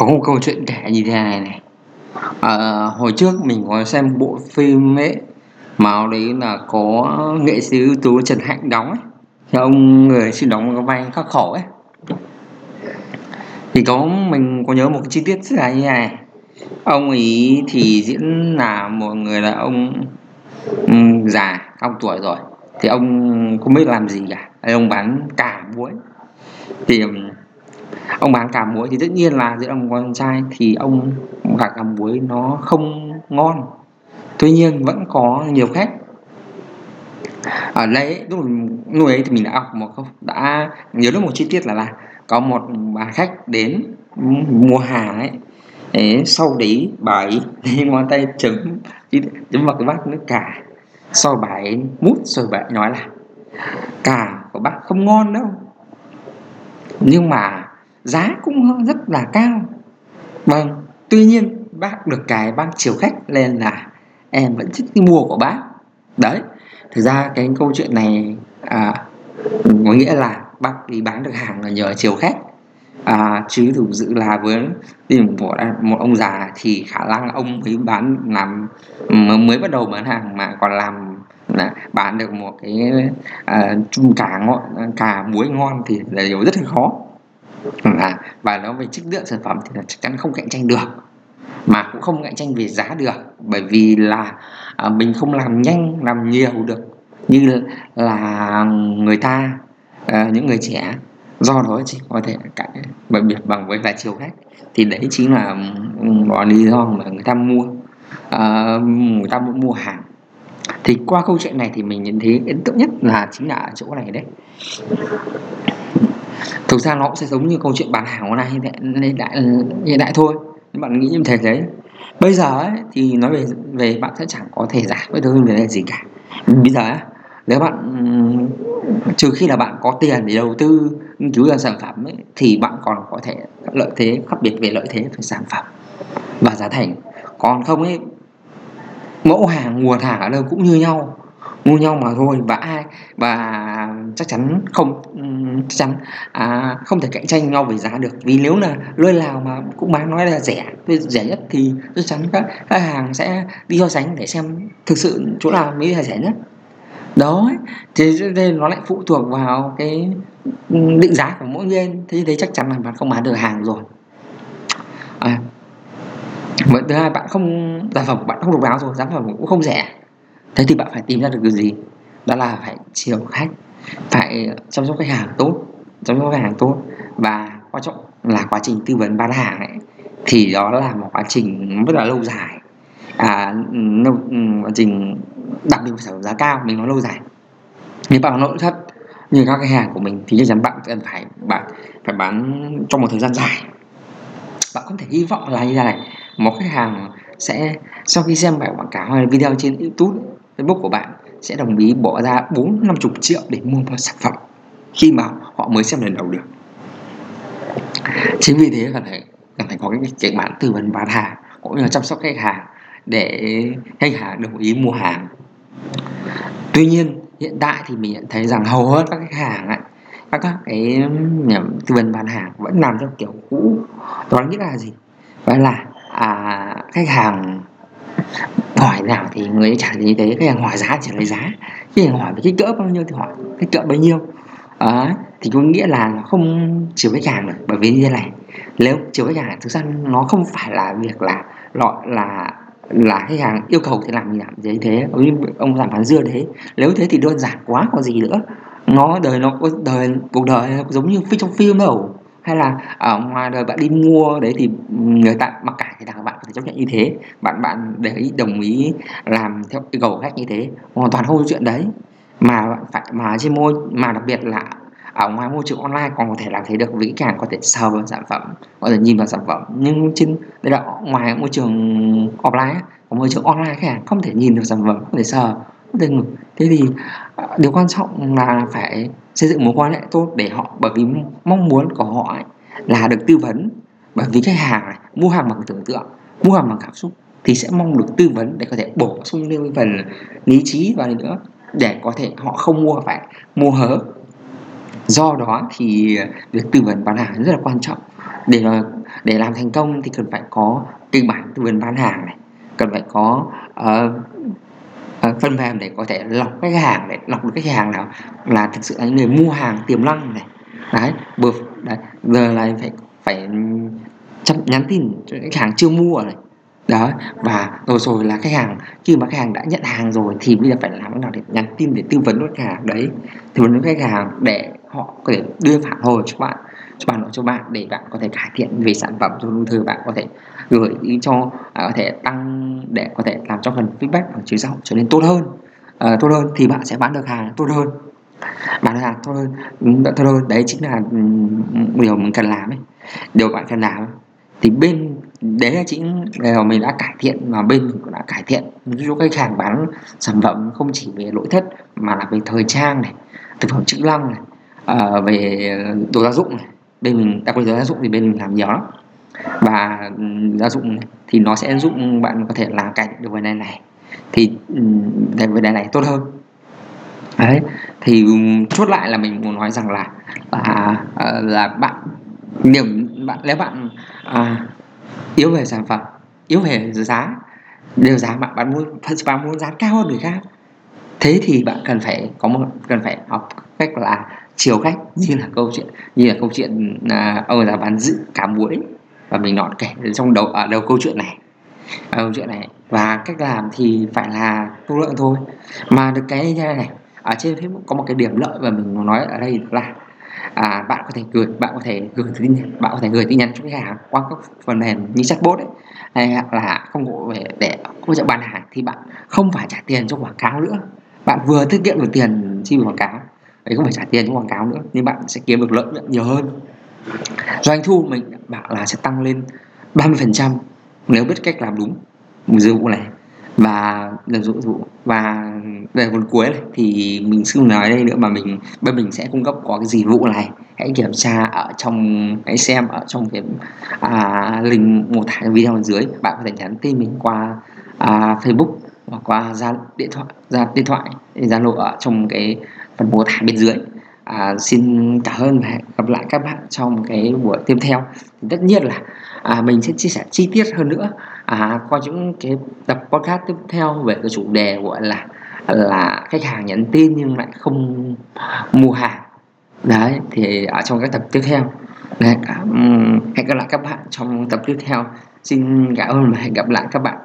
có một câu chuyện kể như thế này này. À, hồi trước mình có xem bộ phim ấy mà đấy là có nghệ sĩ ưu tú Trần Hạnh đóng ấy. Thì ông người xin đóng cái vai khắc khổ ấy. Thì có mình có nhớ một cái chi tiết rất là như này. Ông ấy thì diễn là một người là ông um, già cao tuổi rồi. Thì ông không biết làm gì cả. Ông bán cả muối. Thì ông bán cà muối thì tất nhiên là giữa ông con trai thì ông gà cà muối nó không ngon. Tuy nhiên vẫn có nhiều khách. Ở đây lúc lúc ấy thì mình đã học một đã nhớ được một chi tiết là là có một bà khách đến mua hàng ấy. Đấy, sau đấy bà ấy lấy ngón tay chấm chấm vào cái bát nước cà. Sau bà ấy mút rồi bà ấy nói là cà của bác không ngon đâu. Nhưng mà giá cũng rất là cao. Vâng tuy nhiên bác được cái bác chiều khách nên là em vẫn thích đi mua của bác. Đấy thực ra cái câu chuyện này à, có nghĩa là bác đi bán được hàng là nhờ chiều khách. À, chứ thực sự là với tìm một, một ông già thì khả năng ông ấy bán làm mới bắt đầu bán hàng mà còn làm là bán được một cái à, chung cả ngon cả muối ngon thì là điều rất là khó. Ừ, à, và nó về chất lượng sản phẩm thì là chắc chắn không cạnh tranh được mà cũng không cạnh tranh về giá được bởi vì là à, mình không làm nhanh làm nhiều được như là người ta à, những người trẻ. Do đó chỉ có thể cạnh bởi biệt bằng với là chiều khách. Thì đấy chính là ừ, đó lý do mà người ta mua à, người ta muốn mua hàng thì qua câu chuyện này thì mình nhìn thấy ấn tượng nhất là chính là ở chỗ này đấy. Thực ra nó cũng sẽ giống như câu chuyện bán hàng hôm nay hiện đại hiện đại, hiện đại thôi. Nhưng bạn nghĩ như thế đấy. Bây giờ ấy, thì nói về về bạn sẽ chẳng có thể giải quyết được vấn đề gì cả. Bây giờ ấy, nếu bạn trừ khi là bạn có tiền để đầu tư nghiên cứu ra sản phẩm ấy, thì bạn còn có thể lợi thế khác biệt về lợi thế về sản phẩm và giá thành. Còn không ấy mẫu hàng nguồn hàng ở đâu cũng như nhau. Mua nhau mà thôi và ai và chắc chắn không chắc chắn à, không thể cạnh tranh nhau về giá được. Vì nếu là nơi nào mà cũng bán nói là rẻ rẻ nhất thì chắc chắn các khách hàng sẽ đi so sánh để xem thực sự chỗ nào mới là rẻ nhất. Đó thì nên nó lại phụ thuộc vào cái định giá của mỗi bên. Thế thế chắc chắn là bạn không bán được hàng rồi. À, vậy thứ hai bạn không sản phẩm bạn không độc đáo rồi sản phẩm cũng không rẻ. Thế thì bạn phải tìm ra được cái gì? Đó là phải chiều khách phải chăm sóc khách hàng tốt chăm sóc khách hàng tốt. Và quan trọng là quá trình tư vấn bán hàng ấy thì đó là một quá trình rất là lâu dài. À, lâu, ừ, quá trình đặc biệt phải giá cao mình nói lâu dài. Nếu bạn nội thất như các cái hàng của mình thì chắc chắn bạn cần phải bạn phải bán trong một thời gian dài. Bạn không thể hy vọng là như thế này một khách hàng sẽ sau khi xem bài quảng cáo hay video trên youtube facebook của bạn sẽ đồng ý bỏ ra bốn năm chục triệu để mua một sản phẩm khi mà họ mới xem lần đầu được. Chính vì thế cần phải cần phải có cái kịch bản tư vấn bán hàng cũng như là chăm sóc khách hàng để khách hàng đồng ý mua hàng. Tuy nhiên hiện tại thì mình nhận thấy rằng hầu hết các khách hàng ấy, các cái ừ, tư vấn bán hàng vẫn làm theo kiểu cũ. Đó nghĩa là gì? Đó là à, khách hàng hỏi nào thì người ấy trả lời như thế khách hàng hỏi giá trả lấy giá. Khi hàng hỏi về kích cỡ bao nhiêu thì hỏi kích cỡ bấy nhiêu. À, thì có nghĩa là nó không chiều khách hàng được bởi vì như thế này nếu chiều khách hàng thực ra nó không phải là việc là loại là là khách hàng yêu cầu thì làm gì làm gì thế như ông làm bán dưa thế. Nếu thế thì đơn giản quá còn gì nữa. Nó đời nó có đời cuộc đời giống như phim trong phim đâu hay là ở ngoài đời bạn đi mua đấy thì người ta, mặc cả thì thằng bạn có thể chấp nhận như thế, bạn bạn để đồng ý làm theo yêu cầu khách như thế, hoàn toàn không có chuyện đấy. Mà bạn phải, mà trên môi, mà đặc biệt là ở ngoài môi trường online còn có thể làm thế được, vì càng có thể sờ vào sản phẩm, có thể nhìn vào sản phẩm. Nhưng trên, đây là ngoài môi trường offline còn môi trường online khách hàng không thể nhìn được sản phẩm, không thể sờ đừng. thế thì à, điều quan trọng là phải xây dựng mối quan hệ tốt để họ bởi vì mong muốn của họ ấy là được tư vấn. Bởi vì khách hàng này, mua hàng bằng tưởng tượng mua hàng bằng cảm xúc thì sẽ mong được tư vấn để có thể bổ sung thêm phần lý trí vào nữa để có thể họ không mua phải mua hớ. Do đó thì việc tư vấn bán hàng rất là quan trọng. Để mà để làm thành công thì cần phải có kịch bản tư vấn bán hàng này cần phải có uh, phần mềm để có thể lọc khách hàng để lọc được khách hàng nào là thực sự là những người mua hàng tiềm năng này. Đấy vừa đấy, giờ là phải phải chấp nhắn tin cho khách hàng chưa mua này. Đó và rồi rồi là khách hàng khi mà khách hàng đã nhận hàng rồi thì bây giờ phải làm thế nào để nhắn tin để tư vấn với khách hàng? Đấy tư vấn với khách hàng để họ có thể đưa phản hồi cho bạn cho luận cho bạn để bạn có thể cải thiện về sản phẩm cho ung thư bạn có thể gửi đi cho à, có thể tăng để có thể làm cho phần feedback của chính sau trở nên tốt hơn. À, tốt hơn thì bạn sẽ bán được hàng tốt hơn. Bán được hàng tốt hơn ừ, tốt hơn. Đấy chính là ừ, điều mình cần làm ấy. Điều bạn cần làm thì bên đấy là chính là mình đã cải thiện mà bên mình cũng đã cải thiện. Giúp khách hàng bán sản phẩm không chỉ về nội thất mà là về thời trang này thực phẩm chức năng này à, về đồ gia dụng này bên mình đặc biệt là gia dụng thì bên mình làm nhiều lắm. Và ừ, gia dụng thì nó sẽ giúp bạn có thể làm cạnh được vấn đề này. Thì ừ, cái vấn đề này tốt hơn. Đấy thì ừ, chốt lại là mình muốn nói rằng là là là bạn điểm bạn nếu bạn à, yếu về sản phẩm yếu về giá đều giá bạn bạn muốn bạn muốn giá cao hơn người khác thế thì bạn cần phải có một cần phải học cách là chiều khách như là câu chuyện như là câu chuyện à, ông là bán dự cả muối và mình nói kể trong đầu ở đầu câu chuyện này. Ở câu chuyện này. Và cách làm thì phải là thu lượng thôi. Mà được cái như này này ở trên Facebook có một cái điểm lợi mà mình nói ở đây là à, bạn có thể gửi bạn có thể gửi tin bạn có thể gửi tin nhắn cho khách hàng qua các phần mềm như chatbot ấy hay là công cụ về để hỗ trợ bán hàng thì bạn không phải trả tiền cho quảng cáo nữa. Bạn vừa tiết kiệm được tiền chi quảng cáo đấy không phải trả tiền cho quảng cáo nữa nhưng bạn sẽ kiếm được lợi nhuận nhiều hơn. Doanh thu mình bảo là sẽ tăng lên 30% nếu biết cách làm đúng dịch vụ này. Và lần dụ dụ và về phần cuối này thì mình xin nói đây nữa mà mình bên mình sẽ cung cấp có cái dịch vụ này. Hãy kiểm tra ở trong hãy xem ở trong cái à, link mô tả video bên dưới. Bạn có thể nhắn tin mình qua à, Facebook hoặc qua ra điện thoại ra điện thoại zalo ở trong cái phần mô tả bên dưới. À, xin cảm ơn và hẹn gặp lại các bạn trong cái buổi tiếp theo. Thì tất nhiên là à, mình sẽ chia sẻ chi tiết hơn nữa à, qua những cái tập podcast tiếp theo về cái chủ đề gọi là là khách hàng nhắn tin nhưng lại không mua hàng. Đấy thì ở trong các tập tiếp theo. À, hẹn gặp lại các bạn trong tập tiếp theo. Xin cảm ơn và hẹn gặp lại các bạn.